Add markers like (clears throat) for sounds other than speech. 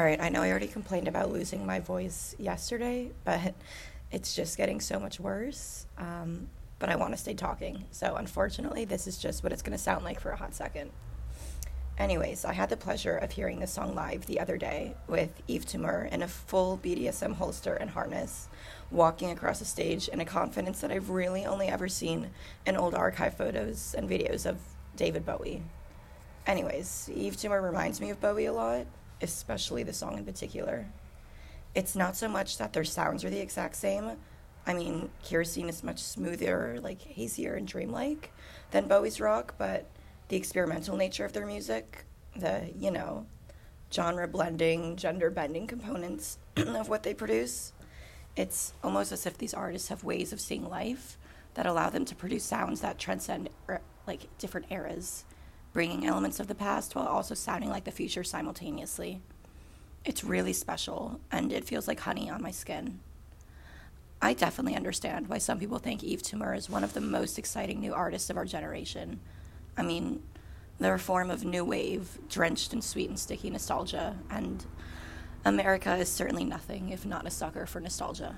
All right, I know I already complained about losing my voice yesterday, but it's just getting so much worse. Um, but I want to stay talking. So, unfortunately, this is just what it's going to sound like for a hot second. Anyways, I had the pleasure of hearing this song live the other day with Yves Tumor in a full BDSM holster and harness, walking across the stage in a confidence that I've really only ever seen in old archive photos and videos of David Bowie. Anyways, Yves Tumor reminds me of Bowie a lot, especially the song in particular. It's not so much that their sounds are the exact same. I mean, Kerosene is much smoother, like hazier and dreamlike than Bowie's rock, but the experimental nature of their music, the, you know, genre blending, gender bending components (clears throat) of what they produce. It's almost as if these artists have ways of seeing life that allow them to produce sounds that transcend er, like different eras, bringing elements of the past while also sounding like the future simultaneously. It's really special, and it feels like honey on my skin. I definitely understand why some people think Yves Tumor is one of the most exciting new artists of our generation I mean, they're a form of new wave, drenched in sweet and sticky nostalgia, and America is certainly nothing if not a sucker for nostalgia.